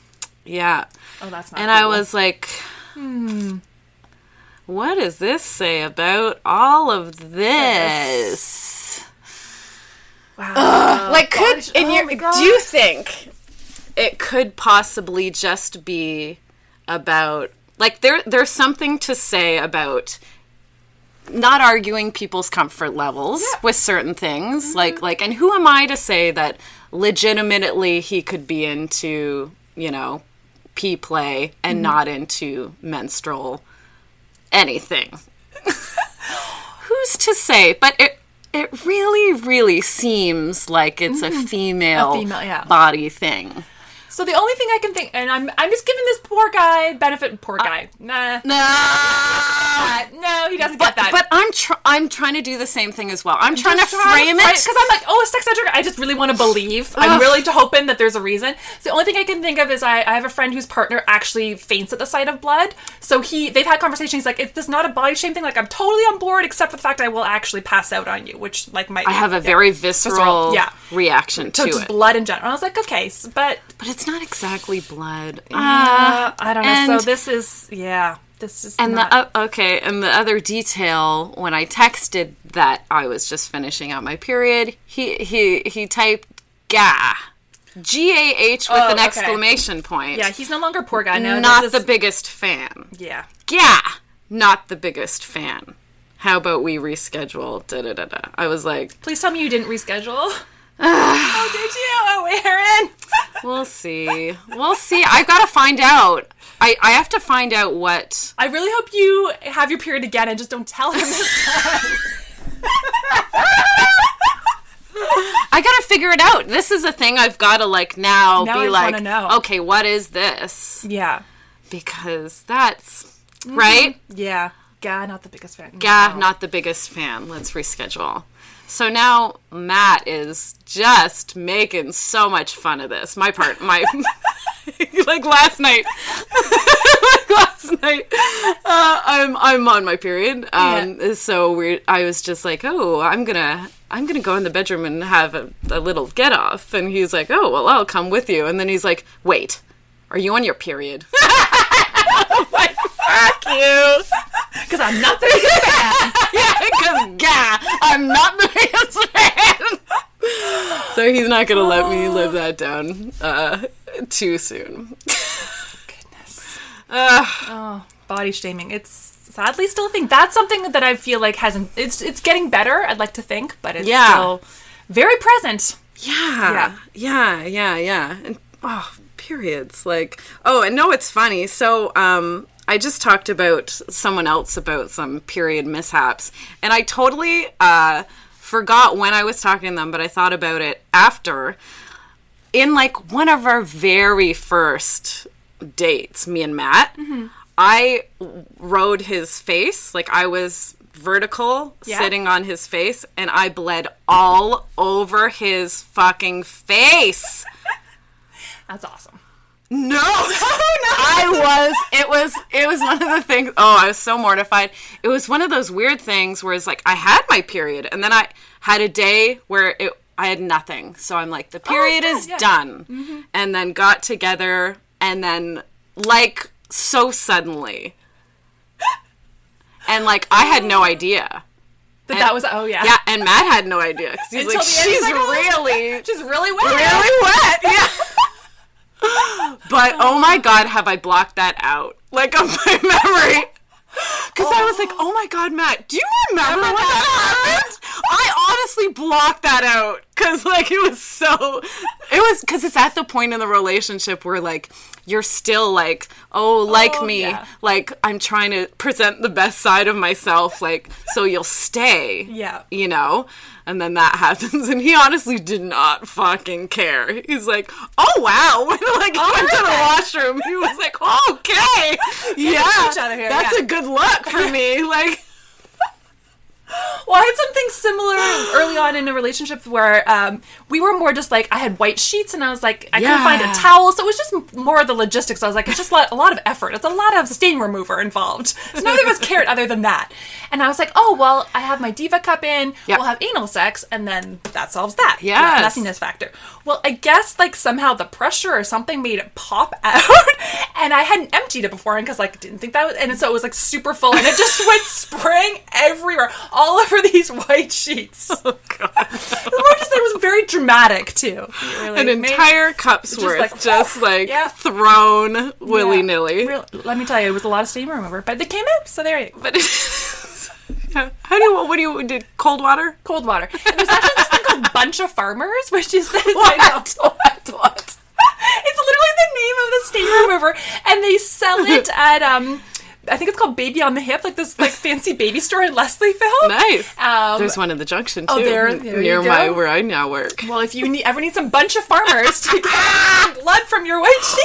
Yeah. oh, that's not. And I was like, hmm. what does this say about all of this? wow. like, could gosh, in oh your do you think it could possibly just be about like there there's something to say about not arguing people's comfort levels with certain things mm-hmm. like like and who am i to say that legitimately he could be into you know pee play and mm-hmm. not into menstrual anything? Who's to say? But it it really really seems like it's a mm-hmm. female, female, yeah. body thing So the only thing I can think, and I'm I'm just giving this poor guy benefit. Poor guy. Nah. no Uh, no, he doesn't get that. but i'm tr- i'm trying to do the same thing as well i'm trying to frame it because I'm like, oh, a sex educator. I just really want to believe. I'm really hoping that there's a reason. So the only thing I can think of is I, I have a friend whose partner actually faints at the sight of blood. So he they've had conversations. He's like, is this not a body shame thing? Like I'm totally on board, except for the fact I will actually pass out on you, which like might I have a very visceral, yeah. reaction to just it. blood in general. I was like, okay, but But it's not exactly blood. uh, I don't know. so this is yeah, this is and not, the uh, okay, and the other detail when I texted that I was just finishing out my period, he he he typed "gah," G A H with Oh, an okay. exclamation point. yeah, he's no longer poor guy now. not This the biggest fan. yeah. Yeah, not the biggest fan. How about we reschedule? Da da da da. I was like, Please tell me you didn't reschedule. oh, did you? Oh, Erin. we'll see, we'll see. I've got to find out. I I have to find out what I really hope you have your period again and just don't tell him this time. I gotta figure it out. This is a thing I've gotta like now, Now be just like, know. okay, what is this? yeah. Because that's right. Mm-hmm. Yeah. God, not the biggest fan. Yeah, No. not the biggest fan. Let's reschedule. So now Matt is just making so much fun of this. My part, my like last night, like last night. Uh, I'm I'm on my period. Um, so we I was just like, oh, I'm gonna I'm gonna go in the bedroom and have a, a little get off. And he's like, oh, well, I'll come with you. And then he's like, wait, are you on your period? I'm like, fuck you. Because I'm not the biggest fan. Yeah, because gah, I'm not the biggest fan. So he's not gonna let me live that down uh, too soon. Goodness. Oh, body shaming. It's sadly still a thing. That's something that I feel like hasn't. It's it's getting better. I'd like to think, but it's Yeah. still very present. Yeah. Yeah, yeah, yeah. And oh, periods. Like, oh, and no, it's funny. So, um, I just talked about someone else about some period mishaps, and I totally uh, forgot when I was talking to them, but I thought about it after. In like one of our very first dates, me and Matt, I rode his face. Like I was vertical Yeah. sitting on his face and I bled all over his fucking face. That's awesome. No, no, I was. It was. It was one of the things. Oh, I was so mortified. It was one of those weird things where it's like I had my period, and then I had a day where it I had nothing. So I'm like, the period oh, good, is yeah. done, mm-hmm. and then got together, and then like so suddenly, and like I had no idea. But that was oh yeah. Yeah, and Matt had no idea 'cause he's Until like, the end, he's she's like, oh, really Just really wet. really wet. Yeah. But oh my god, have I blocked that out? Like of my memory. Because I was like, oh my god, Matt, do you remember when that happened? I honestly blocked that out because, like, it was so. It was because it's at the point in the relationship where, like, you're still like, oh, like Oh, me, yeah. like I'm trying to present the best side of myself, like, so you'll stay. Yeah. You know? And then that happens, and he honestly did not fucking care. He's like, "Oh wow!" When like he went to the washroom, he was like, "Okay, yeah, each other here, that's yeah. a good look for me." Like, Well, I had something similar early on in a relationship where um, we were more just like I had white sheets and I was like I couldn't find a towel, so it was just more of the logistics. I was like, it's just a lot, a lot of effort. It's a lot of stain remover involved. So neither of us cared other than that. And I was like, oh well, I have my diva cup in. Yep. We'll have anal sex, and then that solves that. Yeah, messiness factor. Well, I guess like somehow the pressure or something made it pop out, and I hadn't emptied it before, and because like didn't think that was, and so it was like super full, and it just went spraying everywhere, all over these white sheets. oh god, The just it was very dramatic too. It really an entire cup's just worth like, just like yeah. thrown willy nilly. Yeah. Real- let me tell you, it was a lot of steam remover, but they came out, so there you go. But yeah. how do you? What do you? Did cold water? Cold water. And there's actually this thing called Buncha Farmers, which is this. What? Know. What? What? It's literally the name of the steam remover, and they sell it at um. I think it's called Baby on the Hip, like this like fancy baby store in Leslieville. Nice. Um, There's one in the junction too, oh, there- there near my where I now work. Well, if you need, ever need some bunch of farmers to get blood from your white sheets,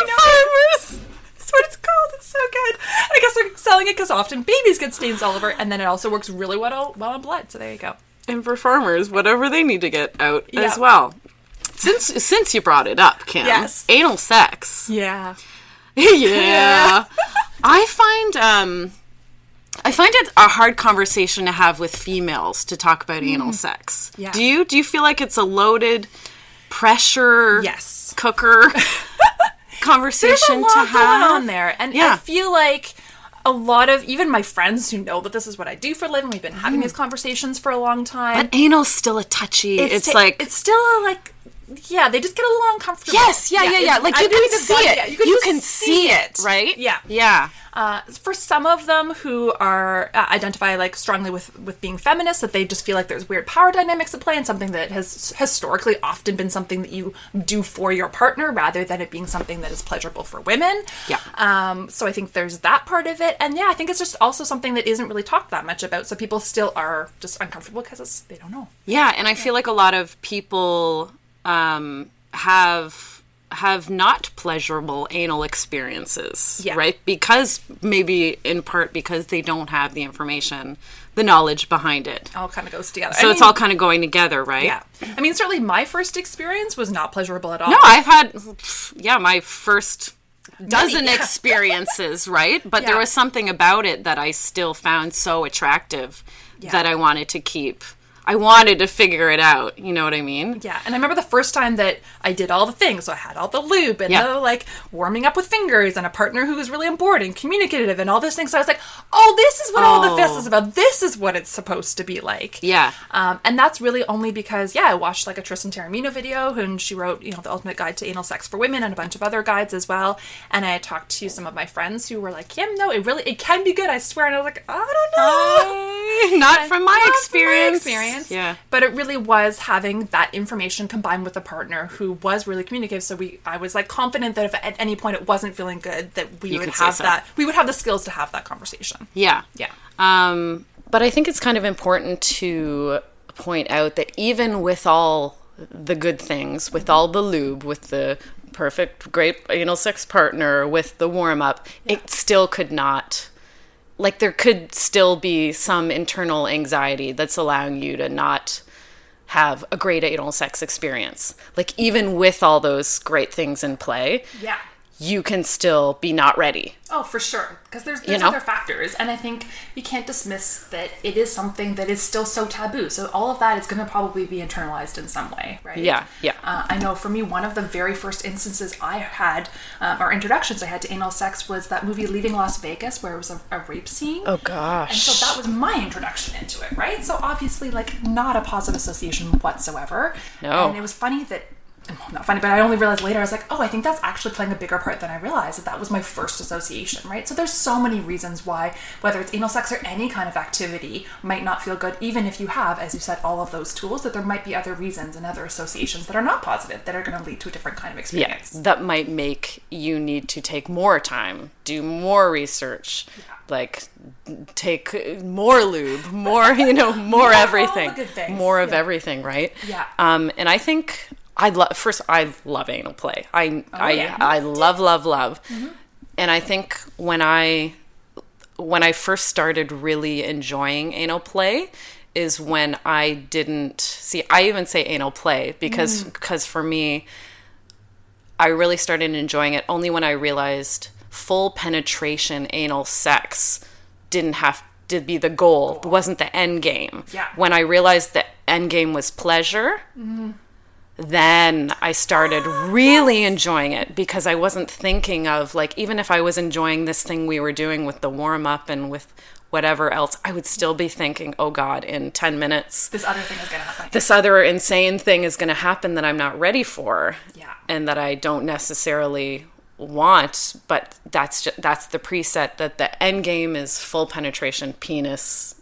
you know, farmers. that's what it's called. It's so good. And I guess they're selling it because often babies get stains all over, and then it also works really well well on blood. So there you go. and for farmers, whatever they need to get out Yeah. as well. Since since you brought it up, Kim, Yes. anal sex. Yeah. yeah. I find um I find it a hard conversation to have with females to talk about anal sex. Mm. Yeah. Do you do you feel like it's a loaded pressure Yes. cooker conversation a lot to going have on there, and I feel like a lot of even my friends who know that this is what I do for a living, we've been having these conversations for a long time. But anal's still a touchy. It's, ta- like it's still a like yeah, they just get a little uncomfortable. Yes, yeah, yeah, yeah. it's- Like you think can see got- it. yeah, you just can see it, right? Yeah. Yeah. Uh, for some of them who are uh, identify like strongly with with being feminists, that they just feel like there's weird power dynamics at play, and something that has historically often been something that you do for your partner rather than it being something that is pleasurable for women. Yeah. Um, so I think there's that part of it, and yeah, I think it's just also something that isn't really talked that much about. So people still are just uncomfortable because they don't know. Yeah, and I feel like a lot of people um, have have not pleasurable anal experiences, Yeah. right? Because maybe in part because they don't have the information, the knowledge behind it. All kind of goes together. So I it's mean, all kind of going together, right? yeah. I mean, certainly my first experience was not pleasurable at all. No, I've had yeah, my first dozen yeah. experiences, right? But there was something about it that I still found so attractive Yeah. that I wanted to keep I wanted to figure it out. You know what I mean? Yeah, and I remember the first time that I did all the things. So I had all the lube and Yeah. the like warming up with fingers and a partner who was really on board and communicative and all those things. So I was like, oh, this is what all the Oh. is about. This is what it's supposed to be like. Yeah. Um, and that's really only because, yeah, I watched like a Tristan Taormino video and she wrote, you know, The Ultimate Guide to Anal Sex for Women and a bunch of other guides as well. And I talked to some of my friends who were like, yeah, no, it really, it can be good, I swear. And I was like, I don't know. Not from my Not from experience. Experience. Yeah. But it really was having that information combined with a partner who was really communicative. So we, I was like confident that if at any point it wasn't feeling good, that we You would have so. that, we would have the skills to have that conversation. Yeah. Yeah. Um, but I think it's kind of important to point out that even with all the good things, with all the lube, with the perfect, great anal sex partner, with the warm up, it still could not. Like, there could still be some internal anxiety that's allowing you to not have a great anal sex experience. Like, even with all those great things in play, Yeah. You can still be not ready. Oh, for sure. Because there's, there's know? other factors. And I think you can't dismiss that it is something that is still so taboo. So all of that is going to probably be internalized in some way, right? Yeah, yeah. Uh, I know for me, one of the very first instances I had, um, or introductions I had to anal sex was that movie Leaving Las Vegas, where it was a, a rape scene. Oh, gosh! And so that was my introduction into it, right? So obviously, like, not a positive association whatsoever. No. And it was funny that, not funny, but I only realized later, I was like, oh, I think that's actually playing a bigger part than I realized, that that was my first association, right? So there's so many reasons why, whether it's anal sex or any kind of activity, might not feel good, even if you have, as you said, all of those tools, that there might be other reasons and other associations that are not positive, that are going to lead to a different kind of experience. yeah, that might make you need to take more time, do more research, like take more lube, more, you know, more everything, more of yeah. everything, right? Yeah. Um, and I think I love first. I love anal play. I I Oh, yeah. Mm-hmm. I love love love, and I think when I when I first started really enjoying anal play is when I didn't see I even say anal play because Mm. because for me I really started enjoying it only when I realized full penetration anal sex didn't have to be the goal, wasn't the end game. Yeah. When I realized the end game was pleasure, then I started really enjoying it because I wasn't thinking of like even if I was enjoying this thing we were doing with the warm up and with whatever else, I would still be thinking, "Oh god, in 10 minutes This other thing is going to happen. this other insane thing is going to happen that I'm not ready for Yeah. and that I don't necessarily want but that's just, that's the preset that the end game is full penetration penis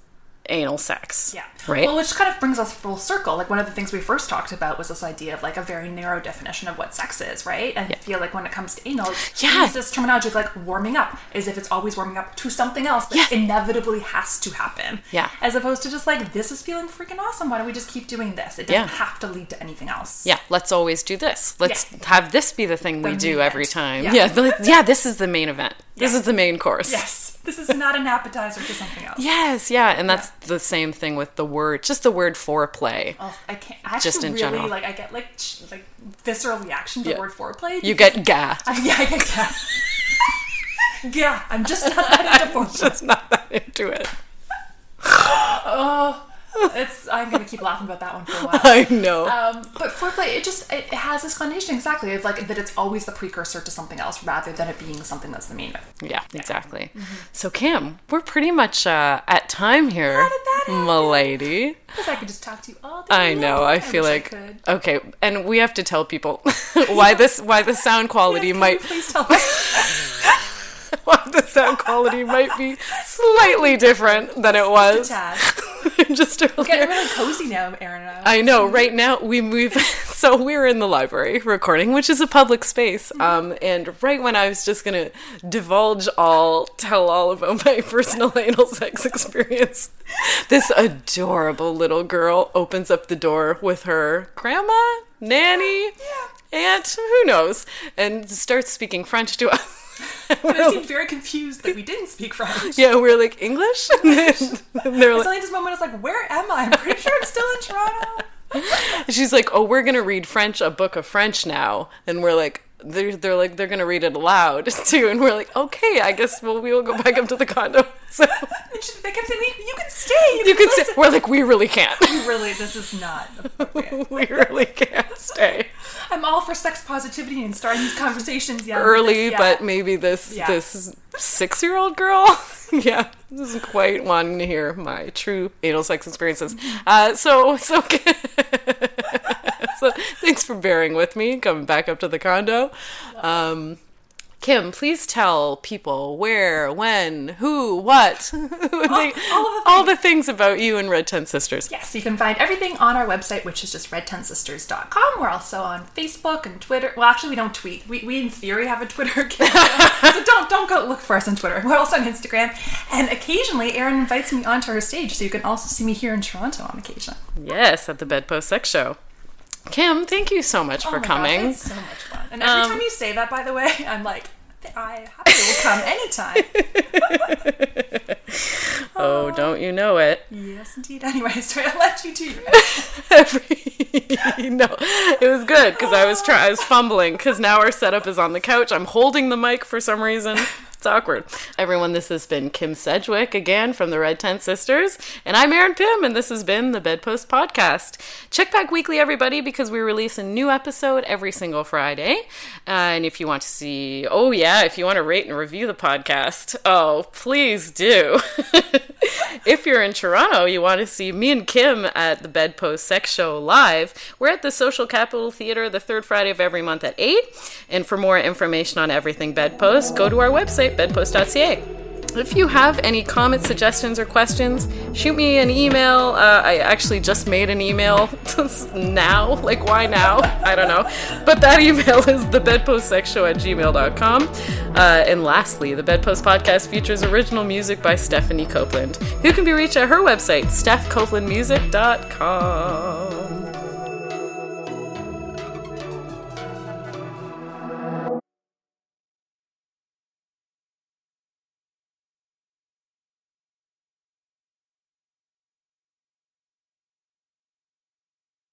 anal sex Yeah. Right Well, which kind of brings us full circle. Like one of the things we first talked about was this idea of like a very narrow definition of what sex is, right? And I feel like when it comes to anal, it's Yeah. this terminology of like warming up, as if it's always warming up to something else that Yeah. inevitably has to happen. Yeah. As opposed to just like this is feeling freaking awesome. Why don't we just keep doing this? It doesn't Yeah. have to lead to anything else. yeah let's always do this let's Yeah. have this be the thing we do main every time Yeah. yeah yeah, yeah this is the main event this is the main course Yes. This is not an appetizer to something else. yes yeah and that's the same thing with the word just the word foreplay Oh, I can't. I actually Just in really general. like. I get like ch- like visceral reaction to Yeah. the word foreplay. you get ga yeah, I get that. yeah, I'm just not that into foreplay. just not that into it Oh, it's. I'm gonna keep laughing about that one for a while. i know Um, but foreplay, it just it, has this connotation exactly of like that it's always the precursor to something else rather than it being something that's the main event. Yeah, exactly. Mm-hmm. So, Kim, we're pretty much uh, at time here, How did that happen? milady. Because I could just talk to you all day. I know. long. I feel like could. okay, and we have to tell people why this why the sound quality Yes, might please tell why the sound quality might be slightly different than it was Just Getting earlier. really cozy now, Erin. and I. I know. Right now, we move. So we're in the library recording, which is a public space. Um, and right when I was just gonna divulge all, tell all about my personal anal sex experience, this adorable little girl opens up the door with her grandma, nanny, aunt, who knows, and starts speaking French to us. They seemed very confused that we didn't speak French. yeah, we're like English, and and they're like, Suddenly, this moment, I was like, "Where am I? I'm pretty sure I'm still in Toronto." She's like, "Oh, we're gonna read French, a book of French now," and we're like, they're, they're like they're gonna read it aloud too, and we're like, okay, I guess well we will go back up to the condo. So They kept saying, "You can stay. You, you can listen." say we're like we really can't, We Really, this is not we really can't stay I'm all for sex positivity and starting these conversations. Yeah, early, this- yeah. but maybe this Yeah. this six year old girl, yeah, isn't quite wanting to hear my true anal sex experiences. Uh, so so. So thanks for bearing with me coming back up to the condo um, kim please tell people where when who what They- all all, the the things about you and red tent sisters Yes, you can find everything on our website, which is just redtentsisters.com. We're also on Facebook and Twitter. Well, actually, we don't tweet. We, we in theory, have a Twitter account. so don't don't go look for us on Twitter. We're also on Instagram. And occasionally, Erin invites me onto her stage, so you can also see me here in Toronto on occasion. yes at the bedpost sex show kim thank you so much Oh for my coming God, so much fun. And every Um, time you say that, by the way, I'm like, I will come anytime. oh don't you know it yes, indeed. Anyway, so I'll let you do your Every no, it was good because I was trying. I was fumbling because now our setup is on the couch. I'm holding the mic for some reason. It's awkward. Everyone, this has been Kim Sedgwick again from the Red Tent Sisters, and I'm Erin Pym, and this has been the Bedpost Podcast. Check back weekly, everybody, because we release a new episode every single Friday. Uh, and if you want to see, oh yeah, if you want to rate and review the podcast, oh please do. if you're in Toronto, you want to see me and Kim at the Bedpost Sex Show live. We're at the Social Capital Theater the third Friday of every month at 8. And for more information on everything Bedpost, go to our website, bedpost.ca. If you have any comments, suggestions, or questions, shoot me an email. Uh, I actually just made an email now. Like, why now? I don't know. But that email is thebedpostsexshow at gmail.com. Uh, and lastly, the Bedpost Podcast features original music by Stephanie Copeland, who can be reached at her website, stephcopelandmusic.com.